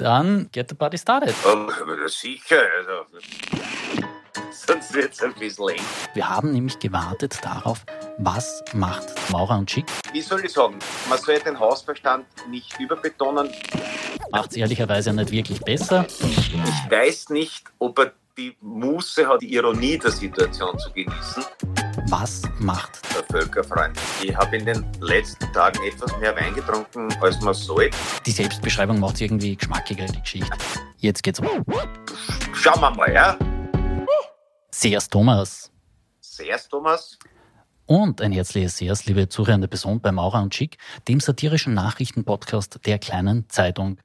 Dann get the party started. Um, sicher, also. Sonst wird es ein bisschen eng. Wir haben nämlich gewartet darauf, was macht Maurer und Schick. Wie soll ich sagen? Man soll den Hausverstand nicht überbetonen. Macht es ehrlicherweise nicht wirklich besser. Ich weiß nicht, ob er die Muße hat, die Ironie der Situation zu genießen. Was macht Der Völkerfreund. Ich habe in den letzten Tagen etwas mehr Wein getrunken, als man sollte. die Selbstbeschreibung macht es irgendwie geschmackiger, die Geschichte. Jetzt geht's um. Schauen wir mal, ja? Sehr's Thomas. Sehr, Thomas. Und ein herzliches Sehr's, liebe zuhörende Person bei Maurer und Schick, dem satirischen Nachrichtenpodcast der kleinen Zeitung.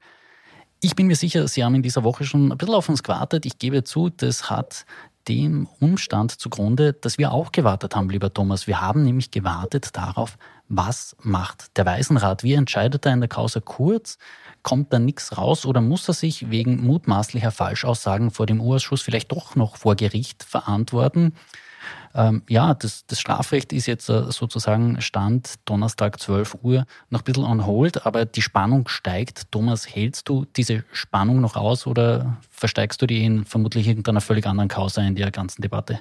Ich bin mir sicher, Sie haben in dieser Woche schon ein bisschen auf uns gewartet. Ich gebe zu, das hat dem Umstand zugrunde, dass wir auch gewartet haben, lieber Thomas. Wir haben nämlich gewartet darauf, was macht der Waisenrat? Wie entscheidet er in der Causa Kurz? Kommt da nichts raus oder muss er sich wegen mutmaßlicher Falschaussagen vor dem Urausschuss vielleicht doch noch vor Gericht verantworten? Ähm, ja, das, das Strafrecht ist jetzt äh, sozusagen Stand Donnerstag 12 Uhr noch ein bisschen on hold, aber die Spannung steigt. Thomas, hältst du diese Spannung noch aus oder versteigst du die in vermutlich irgendeiner völlig anderen Causa in der ganzen Debatte?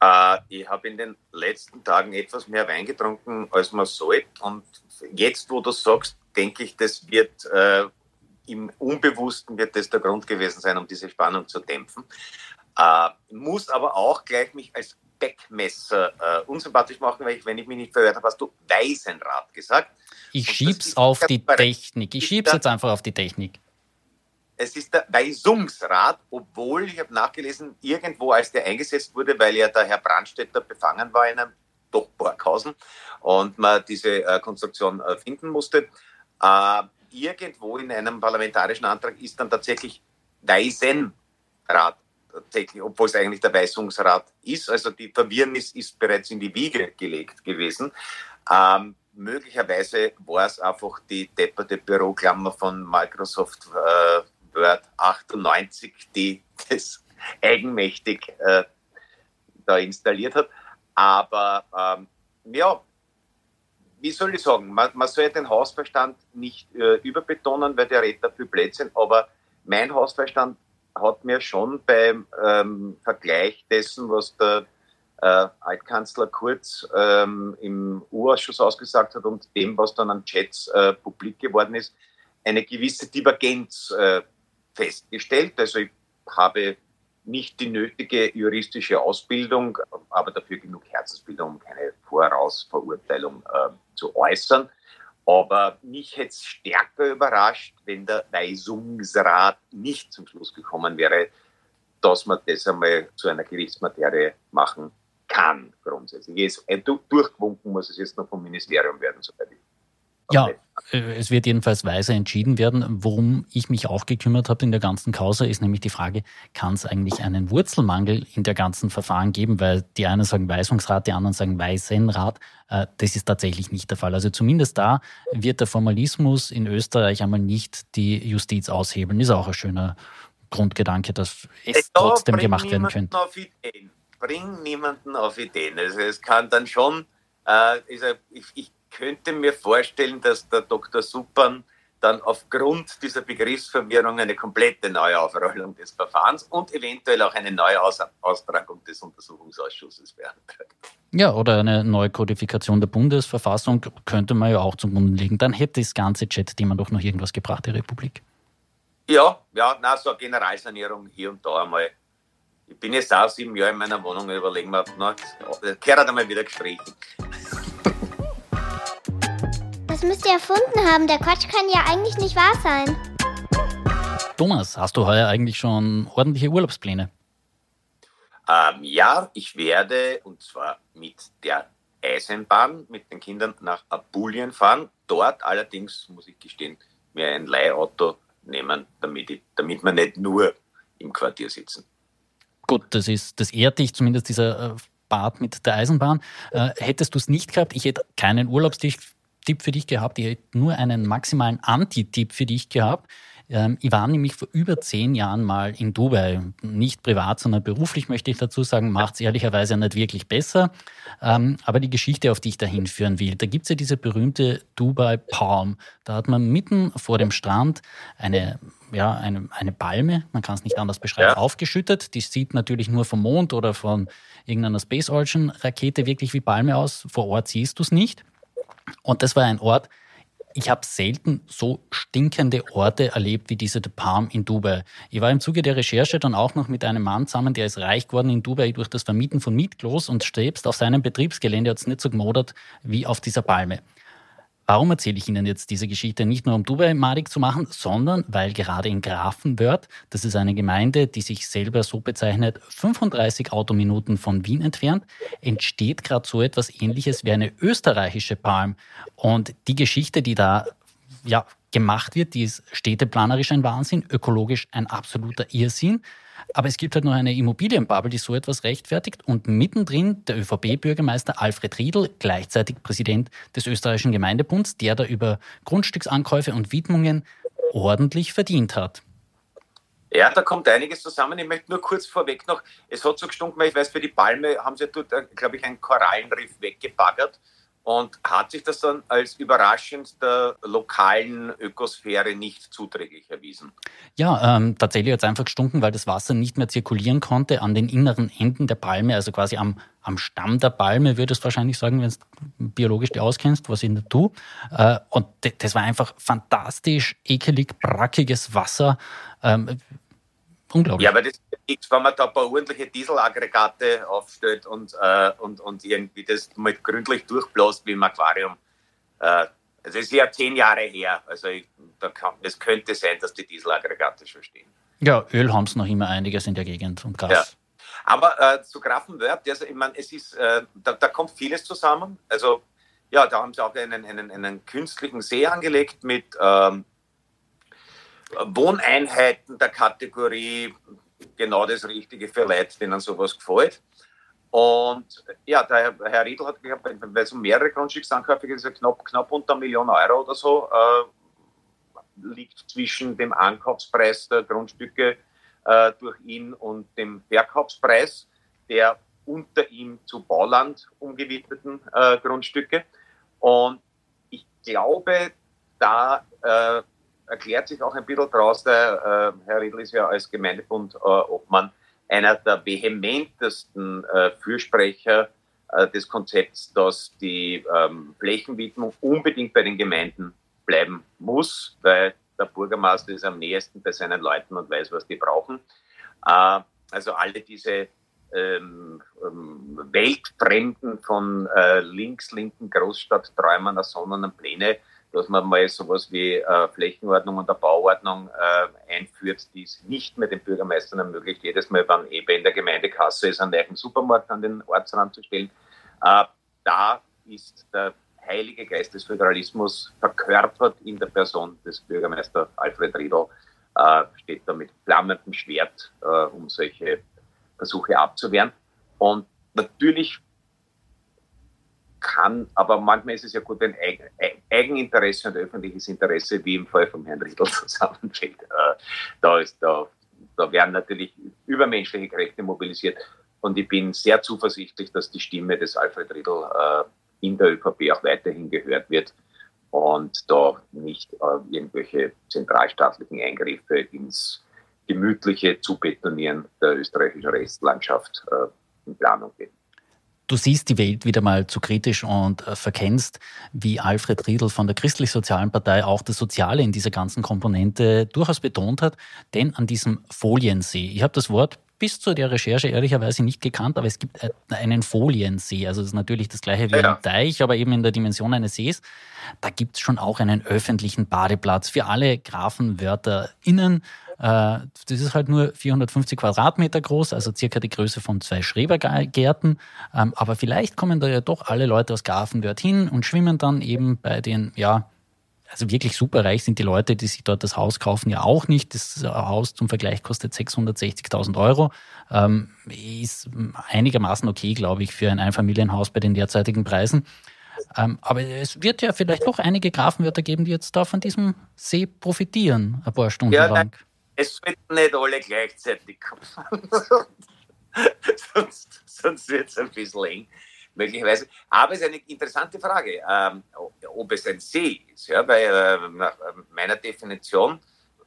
Äh, ich habe in den letzten Tagen etwas mehr Wein getrunken, als man sollte. Und jetzt, wo du sagst, denke ich, das wird äh, im Unbewussten wird das der Grund gewesen sein, um diese Spannung zu dämpfen. Äh, muss aber auch gleich mich als Beckmesser äh, unsympathisch machen, weil ich, wenn ich mich nicht verhört habe, hast du Waisenrat gesagt. Ich Und schieb's auf die Technik. Ich schieb's jetzt einfach auf die Technik. Es ist der Weisungsrat, obwohl, ich habe nachgelesen, irgendwo als der eingesetzt wurde, weil ja der Herr Brandstätter befangen war in einem doch Borghausen und man diese äh, Konstruktion äh, finden musste. Äh, irgendwo in einem parlamentarischen Antrag ist dann tatsächlich Weisenrat obwohl es eigentlich der Weisungsrat ist. Also die Verwirrnis ist bereits in die Wiege gelegt gewesen. Ähm, möglicherweise war es einfach die depperte Büroklammer von Microsoft äh, Word 98, die das eigenmächtig äh, da installiert hat. Aber ähm, ja, wie soll ich sagen, man, man soll den Hausverstand nicht äh, überbetonen, weil der redet dafür Blödsinn, aber mein Hausverstand hat mir schon beim ähm, Vergleich dessen, was der äh, Altkanzler Kurz ähm, im U-Ausschuss ausgesagt hat und dem, was dann an Chats äh, publik geworden ist, eine gewisse Divergenz äh, festgestellt. Also ich habe nicht die nötige juristische Ausbildung, aber dafür genug Herzensbildung, um keine Vorausverurteilung äh, zu äußern. Aber mich hätte es stärker überrascht, wenn der Weisungsrat nicht zum Schluss gekommen wäre, dass man das einmal zu einer Gerichtsmaterie machen kann, grundsätzlich. Äh, du- durchgewunken muss es jetzt noch vom Ministerium werden, soweit ich. Ja, äh, es wird jedenfalls weise entschieden werden. Worum ich mich auch gekümmert habe in der ganzen Causa, ist nämlich die Frage, kann es eigentlich einen Wurzelmangel in der ganzen Verfahren geben? Weil die einen sagen Weisungsrat, die anderen sagen Weisenrat. Äh, Das ist tatsächlich nicht der Fall. Also zumindest da wird der Formalismus in Österreich einmal nicht die Justiz aushebeln. Ist auch ein schöner Grundgedanke, dass es Da trotzdem gemacht werden niemanden könnte. Auf Ideen. Bring niemanden auf Ideen. Also es kann dann schon, äh, ich, ich könnte mir vorstellen, dass der Dr. Suppan dann aufgrund dieser Begriffsverwirrung eine komplette Neuaufrollung des Verfahrens und eventuell auch eine neue Aus Austragung des Untersuchungsausschusses beantragt. Ja, oder eine neue Kodifikation der Bundesverfassung könnte man ja auch zum Grunde legen. Dann hätte das ganze Chat-Thema doch noch irgendwas gebracht, die Republik. Ja, ja, na, so eine Generalsanierung hier und da einmal. Ich bin jetzt auch sieben Jahre in meiner Wohnung, überlegen wir, na, gehört einmal wieder gestrichen. Das müsst ihr erfunden haben. Der Quatsch kann ja eigentlich nicht wahr sein. Thomas, hast du heuer eigentlich schon ordentliche Urlaubspläne? Ähm, ja, ich werde, und zwar mit der Eisenbahn, mit den Kindern nach Apulien fahren. Dort allerdings, muss ich gestehen, mir ein Leihauto nehmen, damit, ich, damit wir nicht nur im Quartier sitzen. Gut, das ist, das ehrt dich, zumindest dieser äh, Bad mit der Eisenbahn. Äh, hättest du es nicht gehabt, ich hätte keinen Urlaubstipp Tipp für dich gehabt, ich hätte nur einen maximalen Anti-Tipp für dich gehabt. Ähm, ich war nämlich vor über zehn Jahren mal in Dubai. Nicht privat, sondern beruflich möchte ich dazu sagen, macht es ehrlicherweise nicht wirklich besser. Ähm, aber die Geschichte, auf die ich da hinführen will, da gibt es ja diese berühmte Dubai Palm. Da hat man mitten vor dem Strand eine ja, eine, eine Palme, man kann es nicht anders beschreiben, ja. aufgeschüttet. Die sieht natürlich nur vom Mond oder von irgendeiner Space Origin Rakete wirklich wie Palme aus. Vor Ort siehst du es nicht. Und das war ein Ort, ich habe selten so stinkende Orte erlebt wie diese The Palm in Dubai. Ich war im Zuge der Recherche dann auch noch mit einem Mann zusammen, der ist reich geworden in Dubai durch das Vermieten von Mietklos und strebst auf seinem Betriebsgelände hat es nicht so gemodert wie auf dieser Palme. Warum erzähle ich Ihnen jetzt diese Geschichte? Nicht nur um Dubai madig zu machen, sondern weil gerade in Grafenwörth, das ist eine Gemeinde, die sich selber so bezeichnet, 35 Autominuten von Wien entfernt, entsteht gerade so etwas ähnliches wie eine österreichische Palm. Und die Geschichte, die da ja, gemacht wird, die ist städteplanerisch ein Wahnsinn, ökologisch ein absoluter Irrsinn. Aber es gibt halt noch eine Immobilienbubble, die so etwas rechtfertigt. Und mittendrin der ÖVP-Bürgermeister Alfred Riedl, gleichzeitig Präsident des österreichischen Gemeindebunds, der da über Grundstücksankäufe und Widmungen ordentlich verdient hat. Ja, da kommt einiges zusammen. Ich möchte nur kurz vorweg noch, es hat so gestunken, weil ich weiß, für die Palme haben sie dort, äh, glaube ich, einen Korallenriff weggebaggert und hat sich das dann als überraschend der lokalen Ökosphäre nicht zuträglich erwiesen? Ja, ähm, tatsächlich hat es einfach gestunken, weil das Wasser nicht mehr zirkulieren konnte an den inneren Enden der Palme, also quasi am, am Stamm der Palme, würdest du wahrscheinlich sagen, wenn du biologisch die auskennst, was ich nicht tue. Äh, und das war einfach fantastisch, ekelig, brackiges Wasser. Ähm, unglaublich. Ja, aber das nichts, wenn man da ein paar ordentliche Dieselaggregate aufstellt und, äh, und, und irgendwie das mal gründlich durchbläst wie im Aquarium. Äh, also es ist ja zehn Jahre her. Also ich, kann, es könnte sein, dass die Dieselaggregate schon stehen. Ja, Öl haben es noch immer einiges in der Gegend und Gas. Ja. Aber äh, zu Grafenwörth, also ich meine, es ist, äh, da, da kommt vieles zusammen. Also ja, da haben sie auch einen, einen, einen künstlichen See angelegt mit ähm, Wohneinheiten der Kategorie genau das Richtige für Leute, denen sowas gefällt. Und ja, der Herr Riedl hat, weil es um mehrere Grundstücksankäufe geht, knapp, knapp unter eine Million Euro oder so, äh, liegt zwischen dem Ankaufspreis der Grundstücke äh, durch ihn und dem Verkaufspreis der unter ihm zu Bauland umgewidmeten äh, Grundstücke. Und ich glaube, da äh, erklärt sich auch ein bisschen daraus, der äh, Herr Riedl ist ja als Gemeindebund äh, Obmann einer der vehementesten äh, Fürsprecher äh, des Konzepts, dass die ähm, Flächenwidmung unbedingt bei den Gemeinden bleiben muss, weil der Bürgermeister ist am nächsten bei seinen Leuten und weiß, was die brauchen. Äh, also alle diese ähm, ähm, Weltfremden von äh, links-linken Großstadtträumern ersonnenen Pläne dass man mal sowas wie äh, Flächenordnung und eine Bauordnung äh, einführt, die es nicht mehr den Bürgermeistern ermöglicht, jedes Mal, wenn eben in der Gemeindekasse ist, einen neuen Supermarkt an den Ortsrand zu stellen. Äh, da ist der heilige Geist des Föderalismus verkörpert in der Person des Bürgermeisters Alfred Riedl, äh, steht da mit flammendem Schwert, äh, um solche Versuche abzuwehren. Und natürlich kann, aber manchmal ist es ja gut, wenn Eigeninteresse und öffentliches Interesse, wie im Fall von Herrn Riedl, zusammenfällt. Äh, da, ist, da, da werden natürlich übermenschliche Kräfte mobilisiert und ich bin sehr zuversichtlich, dass die Stimme des Alfred Riedl äh, in der ÖVP auch weiterhin gehört wird und da nicht äh, irgendwelche zentralstaatlichen Eingriffe ins gemütliche Zubetonieren der österreichischen Restlandschaft in Planung geht. Du siehst die Welt wieder mal zu kritisch und äh, verkennst, wie Alfred Riedl von der Christlich-Sozialen Partei auch das Soziale in dieser ganzen Komponente durchaus betont hat. Denn an diesem Foliensee, ich habe das Wort bis zu der Recherche ehrlicherweise nicht gekannt, aber es gibt äh, einen Foliensee. Also es ist natürlich das gleiche wie ja. ein Teich, aber eben in der Dimension eines Sees. Da gibt es schon auch einen öffentlichen Badeplatz für alle GrafenwörterInnen äh, das ist halt nur 450 Quadratmeter groß, also circa die Größe von zwei Schrebergärten. Ähm, aber vielleicht kommen da ja doch alle Leute aus Grafenwörth hin und schwimmen dann eben bei den, ja, also wirklich super reich sind die Leute, die sich dort das Haus kaufen, ja auch nicht. Das Haus zum Vergleich kostet 660.000 Euro. Ähm, ist einigermaßen okay, glaube ich, für ein Einfamilienhaus bei den derzeitigen Preisen. Ähm, aber es wird ja vielleicht doch einige Grafenwörter geben, die jetzt da von diesem See profitieren, ein paar Stunden ja, lang es sollten nicht alle gleichzeitig kommen. sonst sonst wird es ein bisschen eng, möglicherweise. Aber es ist eine interessante Frage, ähm, ob es ein See ist. Ja? Weil äh, nach meiner Definition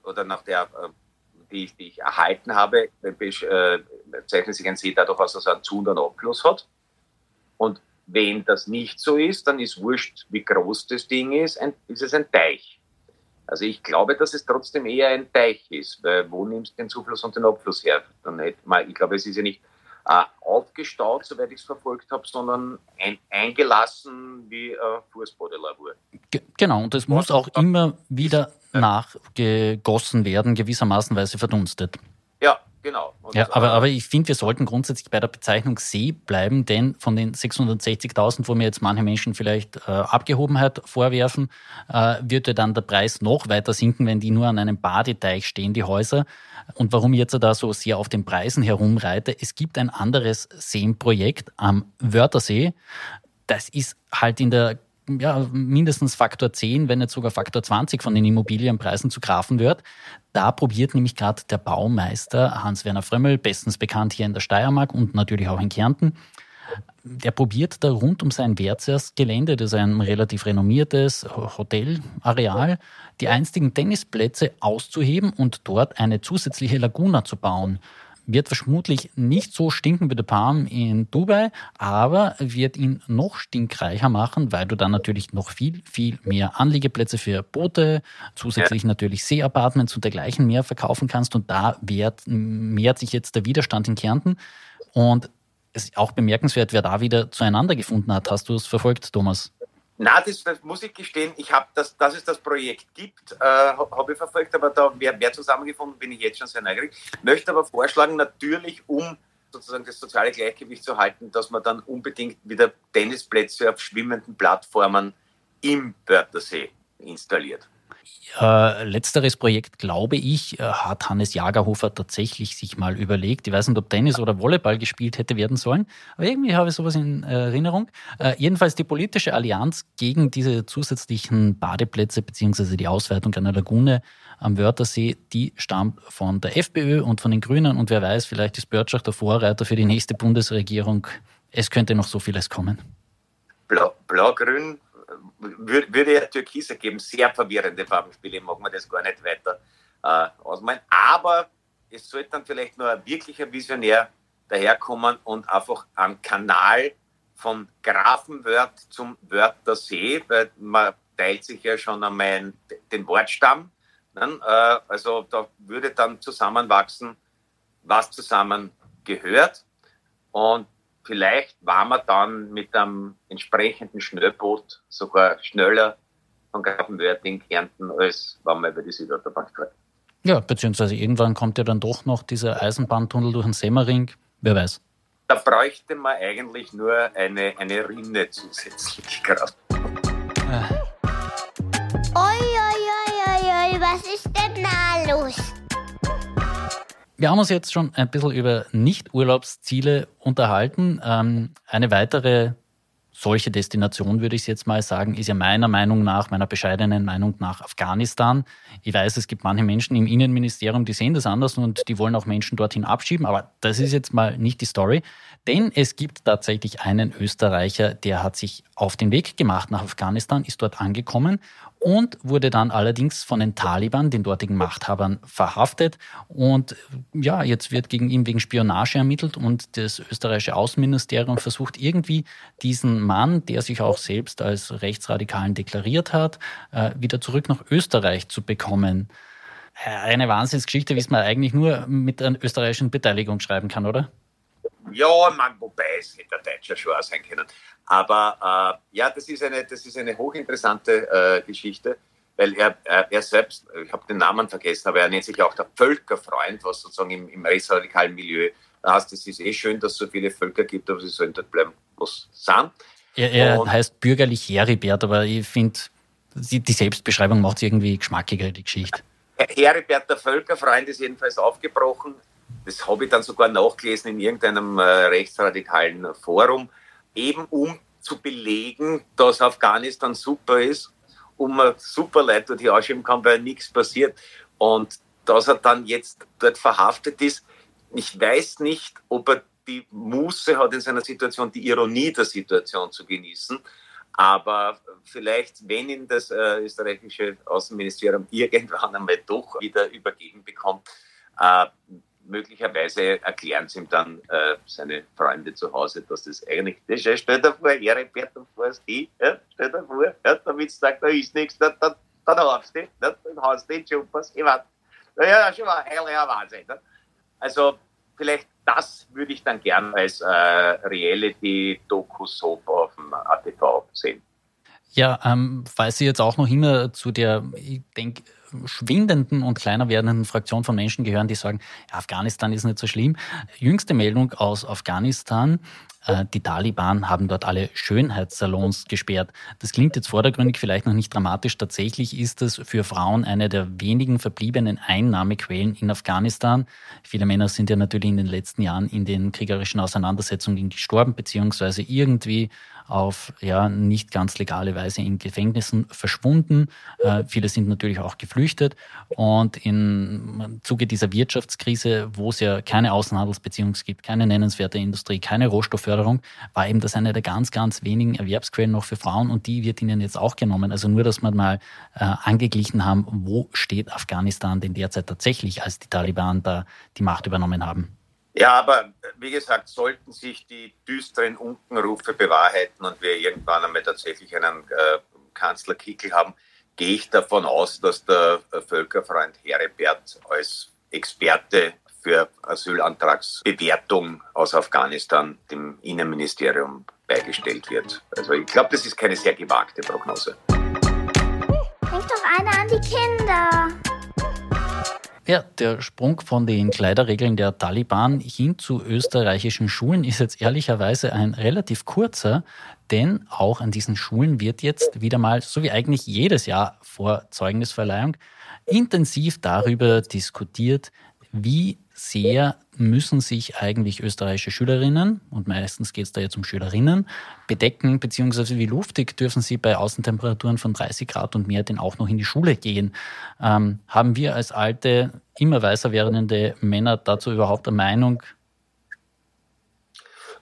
oder nach der, äh, die, die ich erhalten habe, äh, zeichnet sich ein See dadurch aus, dass er einen Zu- und einen Abfluss hat. Und wenn das nicht so ist, dann ist wurscht, wie groß das Ding ist, ein, ist es ein Teich. Also ich glaube, dass es trotzdem eher ein Teich ist, weil wo nimmst du den Zufluss und den Abfluss her? Dann hätte man, ich glaube, es ist ja nicht äh, aufgestaut, soweit ich es verfolgt habe, sondern ein, eingelassen wie äh, Fußbodenlavur. Genau, und es muss auch immer wieder nachgegossen werden, gewissermaßen, weil sie verdunstet. Genau. Und ja, aber, aber ich finde, wir sollten grundsätzlich bei der Bezeichnung See bleiben, denn von den 660.000, wo mir jetzt manche Menschen vielleicht äh, Abgehobenheit vorwerfen, äh, wird ja dann der Preis noch weiter sinken, wenn die nur an einem Badeteich stehen, die Häuser. Und warum ich jetzt da so sehr auf den Preisen herumreite, es gibt ein anderes Seenprojekt am Wörthersee. Das ist halt in der ja, mindestens Faktor 10, wenn nicht sogar Faktor 20 von den Immobilienpreisen zu grafen wird. Da probiert nämlich gerade der Baumeister Hans-Werner Frömmel, bestens bekannt hier in der Steiermark und natürlich auch in Kärnten, der probiert da rund um sein Wertsers-Gelände, das ist ein relativ renommiertes Hotelareal, die einstigen Tennisplätze auszuheben und dort eine zusätzliche Laguna zu bauen. Wird vermutlich nicht so stinken wie der Palm in Dubai, aber wird ihn noch stinkreicher machen, weil du dann natürlich noch viel, viel mehr Anliegeplätze für Boote, zusätzlich natürlich Seeapartments und dergleichen mehr verkaufen kannst. Und da wehrt, mehrt sich jetzt der Widerstand in Kärnten. Und es ist auch bemerkenswert, wer da wieder zueinander gefunden hat. Hast du es verfolgt, Thomas? Na, das, das, muss ich gestehen. Ich habe das, dass es das Projekt gibt, äh, habe ich verfolgt, aber da wer, wer zusammengefunden, bin ich jetzt schon sehr neugierig. Möchte aber vorschlagen, natürlich, um sozusagen das soziale Gleichgewicht zu halten, dass man dann unbedingt wieder Tennisplätze auf schwimmenden Plattformen im Wörthersee installiert. Äh, letzteres Projekt, glaube ich, äh, hat Hannes Jagerhofer tatsächlich sich mal überlegt. Ich weiß nicht, ob Tennis oder Volleyball gespielt hätte werden sollen, aber irgendwie habe ich sowas in Erinnerung. Äh, jedenfalls die politische Allianz gegen diese zusätzlichen Badeplätze beziehungsweise die Ausweitung einer Lagune am Wörthersee, die stammt von der FPÖ und von den Grünen und wer weiß, vielleicht ist Börtschach der Vorreiter für die nächste Bundesregierung. Es könnte noch so vieles kommen. Blau-Grün würde ja Türkis ergeben. Sehr verwirrende Farbenspiele, machen wir das gar nicht weiter äh, ausmalen. Aber es sollte dann vielleicht nur ein wirklicher Visionär daherkommen und einfach einen Kanal von Grafenwörth zum Wörther See, weil man teilt sich ja schon einmal den Wortstamm. Ne? Äh, also da würde dann zusammenwachsen, was zusammen gehört. Und vielleicht war man dann mit einem entsprechenden Schnellboot sogar schneller von Grafenwörth in Kärnten, als wenn man über die Südautobahn fährt. Ja, beziehungsweise irgendwann kommt ja dann doch noch dieser Eisenbahntunnel durch den Semmering. Wer weiß. Da bräuchte man eigentlich nur eine, eine Rinne zusätzlich gerade. Äh. Oi, oi, oi, oi, oi, was ist denn da los? Wir haben uns jetzt schon ein bisschen über Nicht-Urlaubsziele unterhalten. Ähm, eine weitere solche Destination, würde ich jetzt mal sagen, ist ja meiner Meinung nach, meiner bescheidenen Meinung nach Afghanistan. Ich weiß, es gibt manche Menschen im Innenministerium, die sehen das anders und die wollen auch Menschen dorthin abschieben, aber das ist jetzt mal nicht die Story. Denn es gibt tatsächlich einen Österreicher, der hat sich auf den Weg gemacht nach Afghanistan, ist dort angekommen und wurde dann allerdings von den Taliban, den dortigen Machthabern, verhaftet. Und ja, jetzt wird gegen ihn wegen Spionage ermittelt und das österreichische Außenministerium versucht irgendwie diesen Mann, der sich auch selbst als Rechtsradikalen deklariert hat, äh, wieder zurück nach Österreich zu bekommen. Äh, eine Wahnsinnsgeschichte, wie es man eigentlich nur mit einer österreichischen Beteiligung schreiben kann, oder? Ja, man, wobei es hätte ein Deutscher schon auch sein können. Aber äh, ja, das ist eine, das ist eine hochinteressante äh, Geschichte, weil er, er, er selbst, ich habe den Namen vergessen, aber er nennt sich auch der Völkerfreund, was sozusagen im, im rechtsradikalen Milieu heißt. Es ist eh schön, dass es so viele Völker gibt, aber sie sollen dort bleiben, was sind. Er, er heißt bürgerlich Heribert, aber ich finde, die, die Selbstbeschreibung macht es irgendwie geschmackiger, die Geschichte. Heribert, der Völkerfreund, ist jedenfalls aufgebrochen das habe ich dann sogar nachgelesen in irgendeinem äh, rechtsradikalen Forum, eben um zu belegen, dass Afghanistan super ist, um man super Leute dort ausschieben kann, weil nichts passiert. Und dass er dann jetzt dort verhaftet ist, ich weiß nicht, ob er die Muße hat in seiner Situation, die Ironie der Situation zu genießen. Aber vielleicht, wenn ihn das äh, österreichische Außenministerium irgendwann einmal doch wieder übergeben bekommt, äh, möglicherweise erklären sie ihm dann äh, seine Freunde zu Hause, dass das eigentlich, das ist, stell dir vor, Ehrenbert und fährst die, ja, stell dir vor, ja, damit sagt, da ist nichts, dann, dann, dann haust du, dann, dann haust du den Jumpers, ich meine, ja, schon mal herrlicher Wahnsinn. Ne? Also, vielleicht das würde ich dann gern als äh, Reality-Doku-Soap auf dem ATV sehen. Ja, ähm, weil Sie jetzt auch noch immer zu der, ich denke, schwindenden und kleiner werdenden Fraktion von Menschen gehören, die sagen, Afghanistan ist nicht so schlimm. Jüngste Meldung aus Afghanistan. Äh, die Taliban haben dort alle Schönheitssalons gesperrt. Das klingt jetzt vordergründig vielleicht noch nicht dramatisch. Tatsächlich ist es für Frauen eine der wenigen verbliebenen Einnahmequellen in Afghanistan. Viele Männer sind ja natürlich in den letzten Jahren in den kriegerischen Auseinandersetzungen gestorben, beziehungsweise irgendwie auf ja nicht ganz legale Weise in Gefängnissen verschwunden. Äh, viele sind natürlich auch geflüchtet. Und im Zuge dieser Wirtschaftskrise, wo es ja keine Außenhandelsbeziehungen gibt, keine nennenswerte Industrie, keine Rohstoffförderung, war eben das eine der ganz, ganz wenigen Erwerbsquellen noch für Frauen und die wird ihnen jetzt auch genommen. Also nur, dass wir mal äh, angeglichen haben, wo steht Afghanistan denn derzeit tatsächlich, als die Taliban da die Macht übernommen haben. Ja, aber wie gesagt, sollten sich die düsteren Unkenrufe bewahrheiten und wir irgendwann einmal tatsächlich einen äh, Kanzlerkickel haben, gehe ich davon aus, dass der Völkerfreund Herebert als Experte für Asylantragsbewertung aus Afghanistan dem Innenministerium beigestellt wird. Also ich glaube, das ist keine sehr gewagte Prognose. Denk doch einer an die Kinder. Ja, der Sprung von den Kleiderregeln der Taliban hin zu österreichischen Schulen ist jetzt ehrlicherweise ein relativ kurzer, denn auch an diesen Schulen wird jetzt wieder mal, so wie eigentlich jedes Jahr vor Zeugnisverleihung, intensiv darüber diskutiert, wie sehr müssen sich eigentlich österreichische Schülerinnen, und meistens geht es da jetzt um Schülerinnen, bedecken, beziehungsweise wie luftig dürfen sie bei Außentemperaturen von 30 Grad und mehr denn auch noch in die Schule gehen. Ähm, haben wir als alte, immer weißer werdende Männer dazu überhaupt eine Meinung?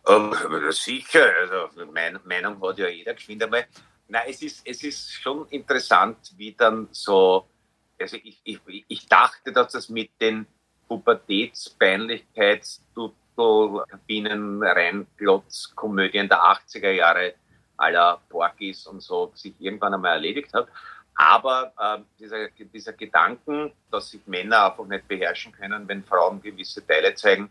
Um, ähm, sicher, also meine Meinung hat ja jeder geschwind einmal. Nein, es ist, es ist schon interessant, wie dann so, also ich, ich, ich dachte, dass das mit den Pubertätspeinlichkeitsdudel, Kabinen, Reinglotz, Komödien der 80er Jahre aller Porkis und so sich irgendwann einmal erledigt hat. Aber äh, dieser, dieser Gedanken, dass sich Männer einfach nicht beherrschen können, wenn Frauen gewisse Teile zeigen,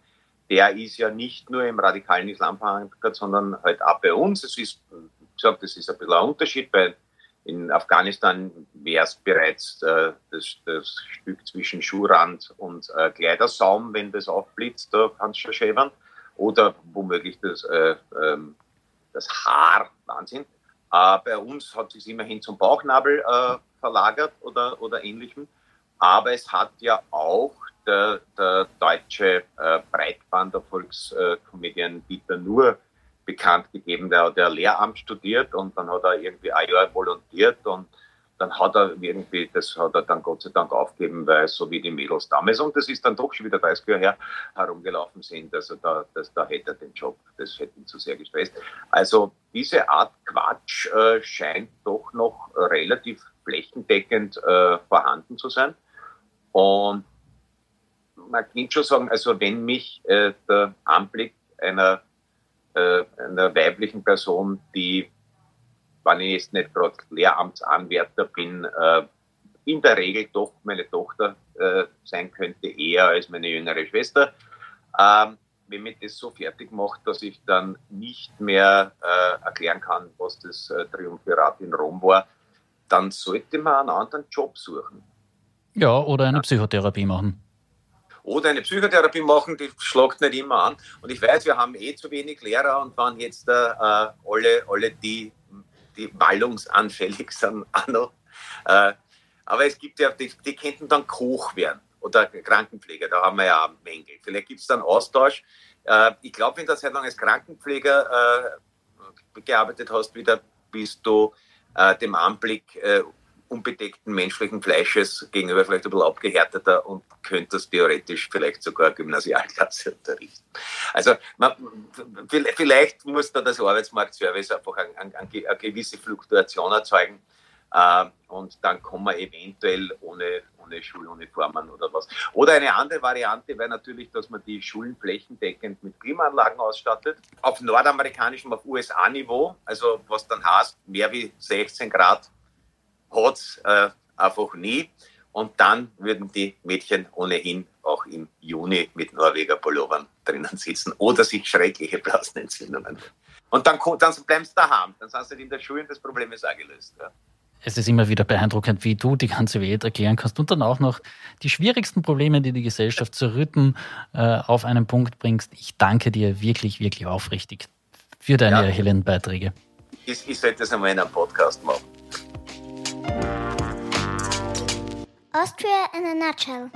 der ist ja nicht nur im radikalen Islam verankert, sondern halt auch bei uns. Es ist, wie gesagt, das ist ein bisschen ein Unterschied. Bei in Afghanistan wäre es bereits äh, das, das, Stück zwischen Schuhrand und äh, Kleidersaum, wenn das aufblitzt, da kann es schon schäbern. Oder womöglich das, äh, ähm, das Haar, Wahnsinn. Äh, bei uns hat sich immerhin zum Bauchnabel äh, verlagert oder, oder ähnlichem. Aber es hat ja auch der, der deutsche äh, Breitbanderfolgskomedian Dieter Nuhr bekannt gegeben. Der hat ja Lehramt studiert und dann hat er irgendwie ein Jahr volontiert und dann hat er irgendwie, das hat er dann Gott sei Dank aufgegeben, weil so wie die Mädels damals, und das ist dann doch schon wieder 30 Jahre her, herumgelaufen sind, also da, das, da hätte er den Job, das hätte ihn zu sehr gestresst. Also diese Art Quatsch äh, scheint doch noch relativ flächendeckend äh, vorhanden zu sein. Und man kann schon sagen, also wenn mich äh, der Anblick einer äh, einer weiblichen Person, die, wenn ich jetzt nicht gerade Lehramtsanwärter bin, äh, in der Regel doch meine Tochter äh, sein könnte, eher als meine jüngere Schwester. Ähm, wenn mich das so fertig macht, dass ich dann nicht mehr äh, erklären kann, was das äh, Triumphirat in Rom war, dann sollte man einen anderen Job suchen. Ja, oder eine Psychotherapie machen oder eine Psychotherapie machen, die schlagt nicht immer an. Und ich weiß, wir haben eh zu wenig Lehrer und waren jetzt äh, alle, alle die, die wallungsanfällig sind, auch noch. Äh, aber es gibt ja, die, die könnten dann Koch werden oder Krankenpfleger, da haben wir ja Mängel. Vielleicht gibt es dann Austausch. Äh, ich glaube, wenn du seit lang als Krankenpfleger äh, gearbeitet hast, wieder bist du dem Anblick unbedeckten menschlichen Fleisches gegenüber vielleicht ein bisschen abgehärteter und könnte das theoretisch vielleicht sogar Gymnasialklasse unterrichten. Also man, vielleicht muss da das Arbeitsmarktservice einfach eine, gewisse Fluktuation erzeugen äh, und dann kann man eventuell ohne, ohne Schuluniformen oder was. Oder eine andere Variante wäre natürlich, dass man die Schulen flächendeckend mit Klimaanlagen ausstattet. Auf nordamerikanischem, auf USA-Niveau, also was dann heißt, mehr wie 16 Grad hat es äh, einfach nie. Und dann würden die Mädchen ohnehin auch im Juni mit Norweger Pullovern drinnen sitzen oder sich schreckliche Blasenentzündungen. Und dann, dann bleiben sie daheim. Dann sind sie in der Schule und das Problem ist auch gelöst. Ja es ist immer wieder beeindruckend, wie du die ganze Welt erklären kannst und dann auch noch die schwierigsten Probleme, die die Gesellschaft zu rütten, äh, auf einen Punkt bringst. Ich danke dir wirklich, wirklich aufrichtig für deine ja. erhellenden Beiträge. Ich, ich sollte das einmal in einem Podcast machen. Austria in a nutshell.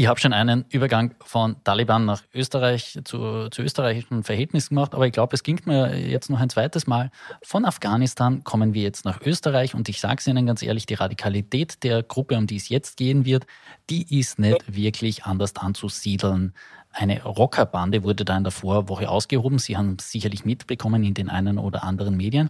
Ich habe schon einen Übergang von Taliban nach Österreich zu, zu österreichischen Verhältnissen gemacht, aber ich glaube, es ging mir jetzt noch ein zweites Mal. Von Afghanistan kommen wir jetzt nach Österreich und ich sage es Ihnen ganz ehrlich, die Radikalität der Gruppe, um die es jetzt gehen wird, die ist nicht wirklich anders anzusiedeln. Eine Rockerbande wurde da in der Vorwoche ausgehoben. Sie haben sicherlich mitbekommen in den einen oder anderen Medien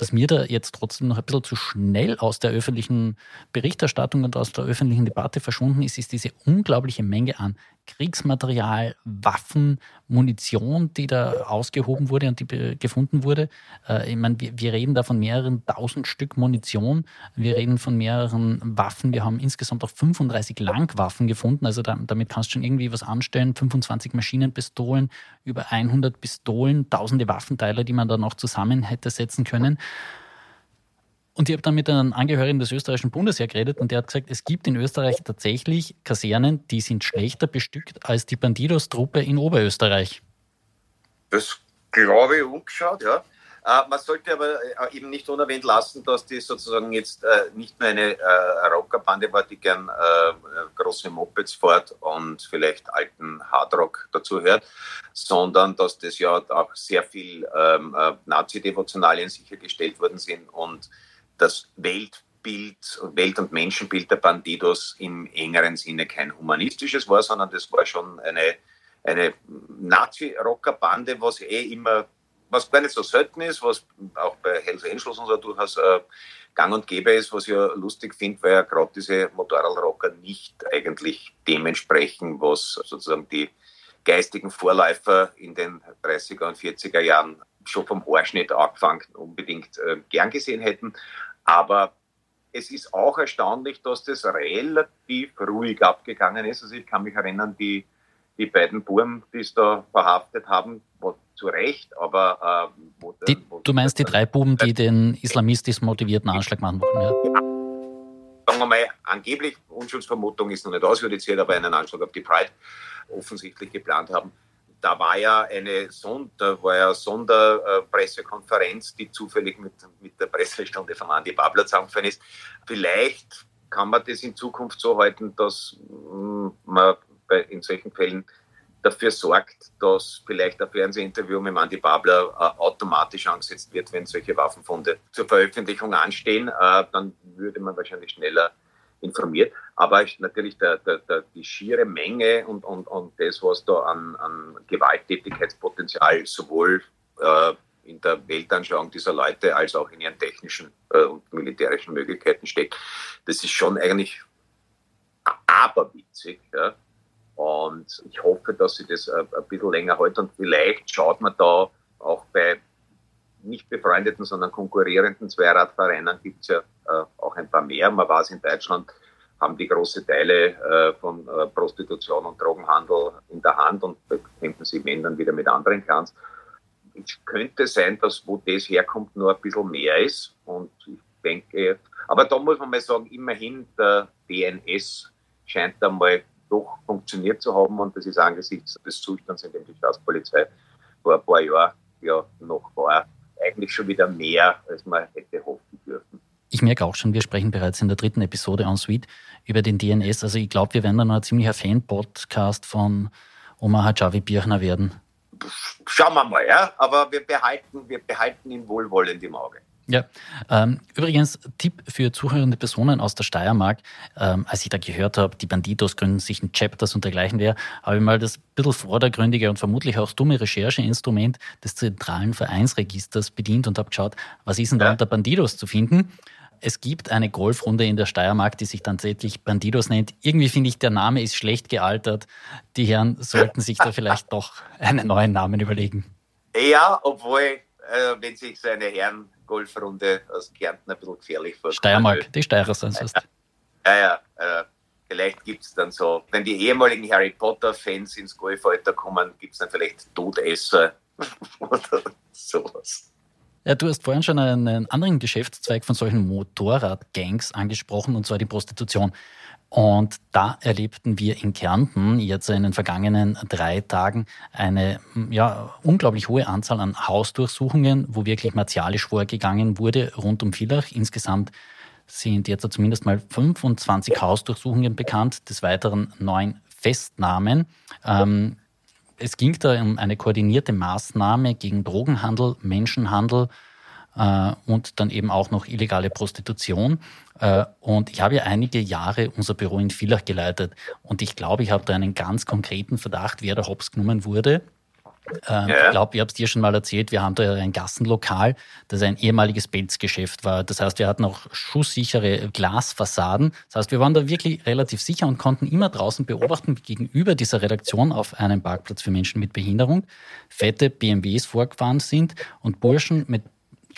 dass mir da jetzt trotzdem noch ein bisschen zu schnell aus der öffentlichen Berichterstattung und aus der öffentlichen Debatte verschwunden ist, ist diese unglaubliche Menge an Kriegsmaterial, Waffen, Munition, die da ausgehoben wurde und die gefunden wurde. Äh, ich meine, wir, wir reden da von mehreren tausend Stück Munition. Wir reden von mehreren Waffen. Wir haben insgesamt auch 35 Langwaffen gefunden. Also da, damit kannst du schon irgendwie was anstellen. 25 Maschinenpistolen, über 100 Pistolen, tausende Waffenteile, die man da noch zusammen hätte setzen können. Und ich habe dann mit einem Angehörigen des österreichischen Bundesheer geredet und der hat gesagt, es gibt in Österreich tatsächlich Kasernen, die sind schlechter bestückt als die Bandidos-Truppe in Oberösterreich. Das glaube ich umgeschaut, ja. Äh, man sollte aber äh, eben nicht unerwähnt lassen, dass die sozusagen jetzt äh, nicht nur eine Rockerbande war, die gern große Mopeds fährt und vielleicht alten Hardrock dazu hört, sondern dass das ja auch sehr viel ähm, Nazi-Devotionalien sichergestellt worden sind und das Weltbild, Welt- und Menschenbild der Bandidos im engeren Sinne kein humanistisches war, sondern das war schon eine, eine Nazi-Rockerbande, was eh immer, was gar nicht so selten ist, was auch bei Hells Angels und so durchaus äh, gang und gäbe ist, was ich ja lustig finde, weil ja gerade diese Motorradrocker nicht eigentlich dementsprechend, was sozusagen die geistigen Vorläufer in den 30er und 40er Jahren schon vom Haarschnitt angefangen unbedingt äh, gern gesehen hätten. Aber es ist auch erstaunlich, dass das relativ ruhig abgegangen ist. Also ich kann mich erinnern, die, die beiden Buben, die es da verhaftet haben, zu Recht, aber... Äh, wo, die, wo, du meinst die drei Buben, die den islamistisch motivierten Anschlag machen wollten, ja? Sagen wir mal, angeblich, Unschuldsvermutung ist noch nicht ausjudiziert, aber einen Anschlag auf die Pride offensichtlich geplant haben da war ja eine Sonder, war ja Sonderpressekonferenz, die zufällig mit, mit der Pressestunde von Andi Babler zusammengefallen ist. Vielleicht kann man das in Zukunft so halten, dass mm, man bei, in solchen Fällen dafür sorgt, dass vielleicht ein Fernsehinterview mit Andi Babler äh, automatisch angesetzt wird, wenn solche Waffenfunde zur Veröffentlichung anstehen. Äh, dann würde man wahrscheinlich schneller informiert. Aber natürlich der, der, der, die schiere Menge und, und, und das, was da an, an Gewalttätigkeitspotenzial sowohl äh, in der Weltanschauung dieser Leute als auch in ihren technischen äh, und militärischen Möglichkeiten steckt, das ist schon eigentlich aberwitzig. Ja? Und ich hoffe, dass sie das ein, ein bisschen länger hält und vielleicht schaut man da auch bei nicht befreundeten, sondern konkurrierenden Zweiradvereinen gibt es ja äh, auch ein paar mehr. Man weiß, in Deutschland haben die große Teile äh, von äh, Prostitution und Drogenhandel in der Hand und bekämpfen sie, wenn dann wieder mit anderen Clans. Es könnte sein, dass wo das herkommt, nur ein bisschen mehr ist. Und ich denke, aber da muss man mal sagen, immerhin der DNS scheint einmal doch funktioniert zu haben und das ist angesichts des Zustands, in dem die Staatspolizei vor ein paar Jahren ja noch war, eigentlich schon wieder mehr, als man hätte hoffen dürfen. Ich merke auch schon, wir sprechen bereits in der dritten Episode en suite über den DNS. Also ich glaube, wir werden dann noch ein ziemlicher Fan-Podcast von Omar Hajavi Birchner werden. Schauen wir mal, ja. Aber wir behalten, wir behalten ihn wohlwollend im Auge. Ja, ähm, übrigens, Tipp für zuhörende Personen aus der Steiermark, ähm, als ich da gehört habe, die Banditos gründen sich ein Chapters und dergleichen wäre, habe ich mal das bisschen vordergründige und vermutlich auch dumme Rechercheinstrument des zentralen Vereinsregisters bedient und habe geschaut, was ist denn da unter Bandidos zu finden. Es gibt eine Golfrunde in der Steiermark, die sich tatsächlich Bandidos nennt. Irgendwie finde ich, der Name ist schlecht gealtert. Die Herren sollten sich da vielleicht doch einen neuen Namen überlegen. Ja, obwohl, äh, wenn sich so eine Herren Golfrunde aus Kärnten ein bisschen gefährlich vor. Steiermark, die Steirer sind es. Ja, ja. Äh, vielleicht gibt es dann so, wenn die ehemaligen Harry Potter-Fans ins Golfalter kommen, gibt es dann vielleicht Todesser oder sowas. Ja, du hast vorhin schon einen anderen Geschäftszweig von solchen Motorradgangs angesprochen, und zwar die Prostitution. Und da erlebten wir in Kärnten jetzt in den vergangenen drei Tagen eine ja, unglaublich hohe Anzahl an Hausdurchsuchungen, wo wirklich martialisch vorgegangen wurde rund um Villach. Insgesamt sind jetzt zumindest mal 25 Hausdurchsuchungen bekannt, des Weiteren neun Festnahmen. Ähm, es ging da um eine koordinierte Maßnahme gegen Drogenhandel, Menschenhandel, äh, und dann eben auch noch illegale Prostitution. Äh, und ich habe ja einige Jahre unser Büro in Villach geleitet und ich glaube, ich habe da einen ganz konkreten Verdacht, wer da hops genommen wurde. Ähm, ja. Ich glaube, ich habe es dir schon mal erzählt, wir haben da ein Gassenlokal, das ein ehemaliges Pelzgeschäft war. Das heißt, wir hatten auch schusssichere Glasfassaden. Das heißt, wir waren da wirklich relativ sicher und konnten immer draußen beobachten, wie gegenüber dieser Redaktion auf einem Parkplatz für Menschen mit Behinderung fette BMWs vorgefahren sind und Burschen mit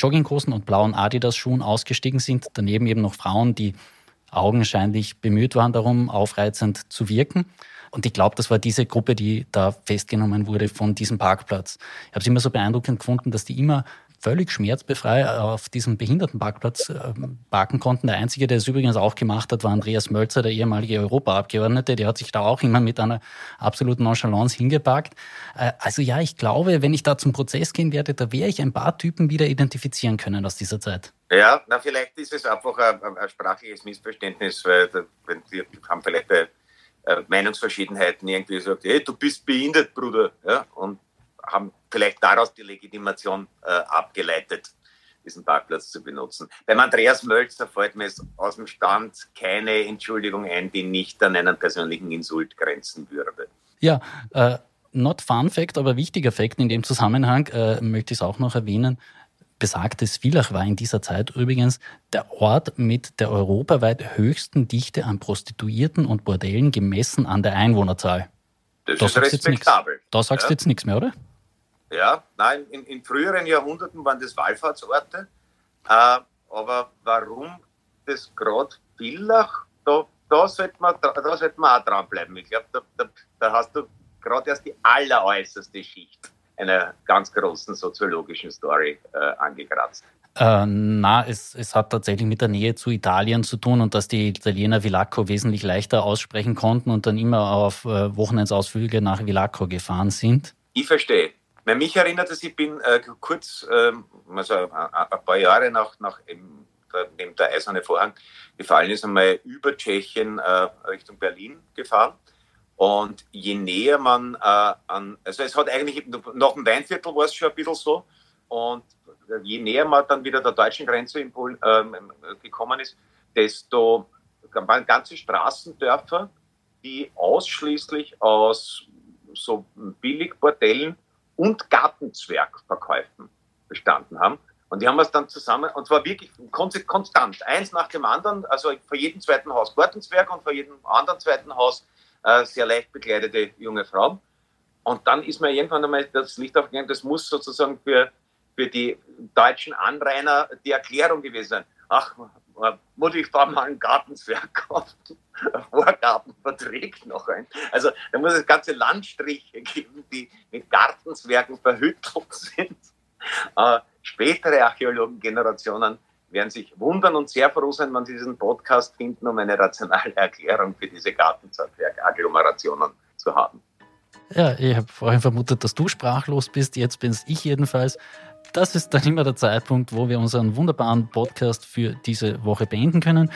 Jogginghosen und blauen Adidas-Schuhen ausgestiegen sind. Daneben eben noch Frauen, die augenscheinlich bemüht waren darum, aufreizend zu wirken. Und ich glaube, das war diese Gruppe, die da festgenommen wurde von diesem Parkplatz. Ich habe es immer so beeindruckend gefunden, dass die immer völlig schmerzbefrei auf diesem Behindertenparkplatz äh, parken konnten. Der Einzige, der es übrigens auch gemacht hat, war Andreas Mölzer, der ehemalige Europaabgeordnete. Der hat sich da auch immer mit einer absoluten Nonchalance hingeparkt. Äh, also ja, ich glaube, wenn ich da zum Prozess gehen werde, da werde ich ein paar Typen wieder identifizieren können aus dieser Zeit. Ja, na vielleicht ist es einfach ein, ein sprachliches Missverständnis, weil wir haben vielleicht bei äh, Meinungsverschiedenheiten irgendwie gesagt, hey, du bist behindert, Bruder, ja, und haben vielleicht daraus die Legitimation äh, abgeleitet, diesen Parkplatz zu benutzen. Beim Andreas Mölzer fällt mir aus dem Stand keine Entschuldigung ein, die nicht an einen persönlichen Insult grenzen würde. Ja, äh, not fun fact, aber wichtiger Fakt in dem Zusammenhang äh, möchte ich es auch noch erwähnen. Besagtes Villach war in dieser Zeit übrigens der Ort mit der europaweit höchsten Dichte an Prostituierten und Bordellen gemessen an der Einwohnerzahl. Das da ist respektabel. Da sagst du ja. jetzt nichts mehr, oder? Ja, nein, in, in früheren Jahrhunderten waren das Wallfahrtsorte. Äh, aber warum das gerade Villach, da, da, sollte man, da sollte man auch dranbleiben. Ich glaube, da, da, da hast du gerade erst die alleräußerste Schicht einer ganz großen soziologischen Story äh, angekratzt. Äh, na, es, es hat tatsächlich mit der Nähe zu Italien zu tun und dass die Italiener Villacco wesentlich leichter aussprechen konnten und dann immer auf äh, Wochenendsausflüge nach Villacco gefahren sind. Ich verstehe. Weil mich erinnert es, ich bin äh, kurz, ähm, also ein, ein, paar Jahre nach, nach eben, der eiserne Vorhang gefallen ist, einmal über Tschechien äh, Richtung Berlin gefahren. Und je näher man äh, an, also es hat eigentlich nach dem Weinviertel war es schon ein bisschen so. Und je näher man dann wieder der deutschen Grenze in Polen ähm, gekommen ist, desto waren ganze Straßendörfer, die ausschließlich aus so Billigbordellen und Gartenzwergverkäufen bestanden haben. Und die haben es dann zusammen, und zwar wirklich konstant, eins nach dem anderen, also vor jedem zweiten Haus Gartenzwerg und vor jedem anderen zweiten Haus äh, sehr leicht bekleidete junge Frau. Und dann ist mir irgendwann einmal das Licht aufgegangen, das muss sozusagen für, für die deutschen Anrainer die Erklärung gewesen sein. Ach, Mutter, ich fahre mal einen Gartenzwerg kaufen. Vorgarten verträgt noch ein. Also da muss es ganze Landstriche geben, die mit Gartenzwergen verhüttelt sind. Äh, spätere Archäologengenerationen werden sich wundern und sehr froh sein, wenn sie diesen Podcast finden, um eine rationale Erklärung für diese Gartenzwerg-Agglomerationen zu haben. Ja, ich habe vorhin vermutet, dass du sprachlos bist. Jetzt bin es ich jedenfalls. Das ist dann immer der Zeitpunkt, wo wir unseren wunderbaren Podcast für diese Woche beenden können.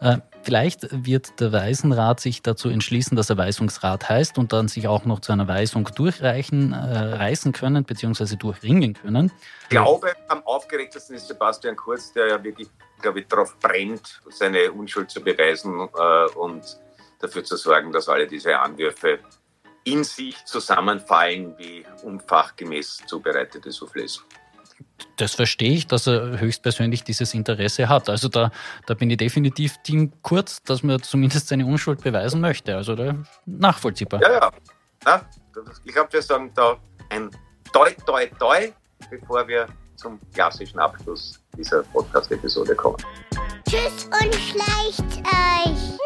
Äh, Vielleicht wird der Waisenrat sich dazu entschließen, dass er Weisungsrat heißt und dann sich auch noch zu einer Weisung durchreichen, äh, reißen können, beziehungsweise durchringen können. Ich glaube, am aufgeregtesten ist Sebastian Kurz, der ja wirklich, glaube ich, darauf brennt, seine Unschuld zu beweisen äh, und dafür zu sorgen, dass alle diese Anwürfe in sich zusammenfallen wie unfachgemäß zubereitete Soufflés das verstehe ich, dass er höchstpersönlich dieses Interesse hat. Also da, da bin ich definitiv Team Kurz, dass man zumindest seine Unschuld beweisen möchte. Also da nachvollziehbar. Ja, ja. ja ich glaube, wir sagen da ein Toi, Toi, Toi, bevor wir zum klassischen Abschluss dieser Podcast-Episode kommen. Tschüss und schleicht euch.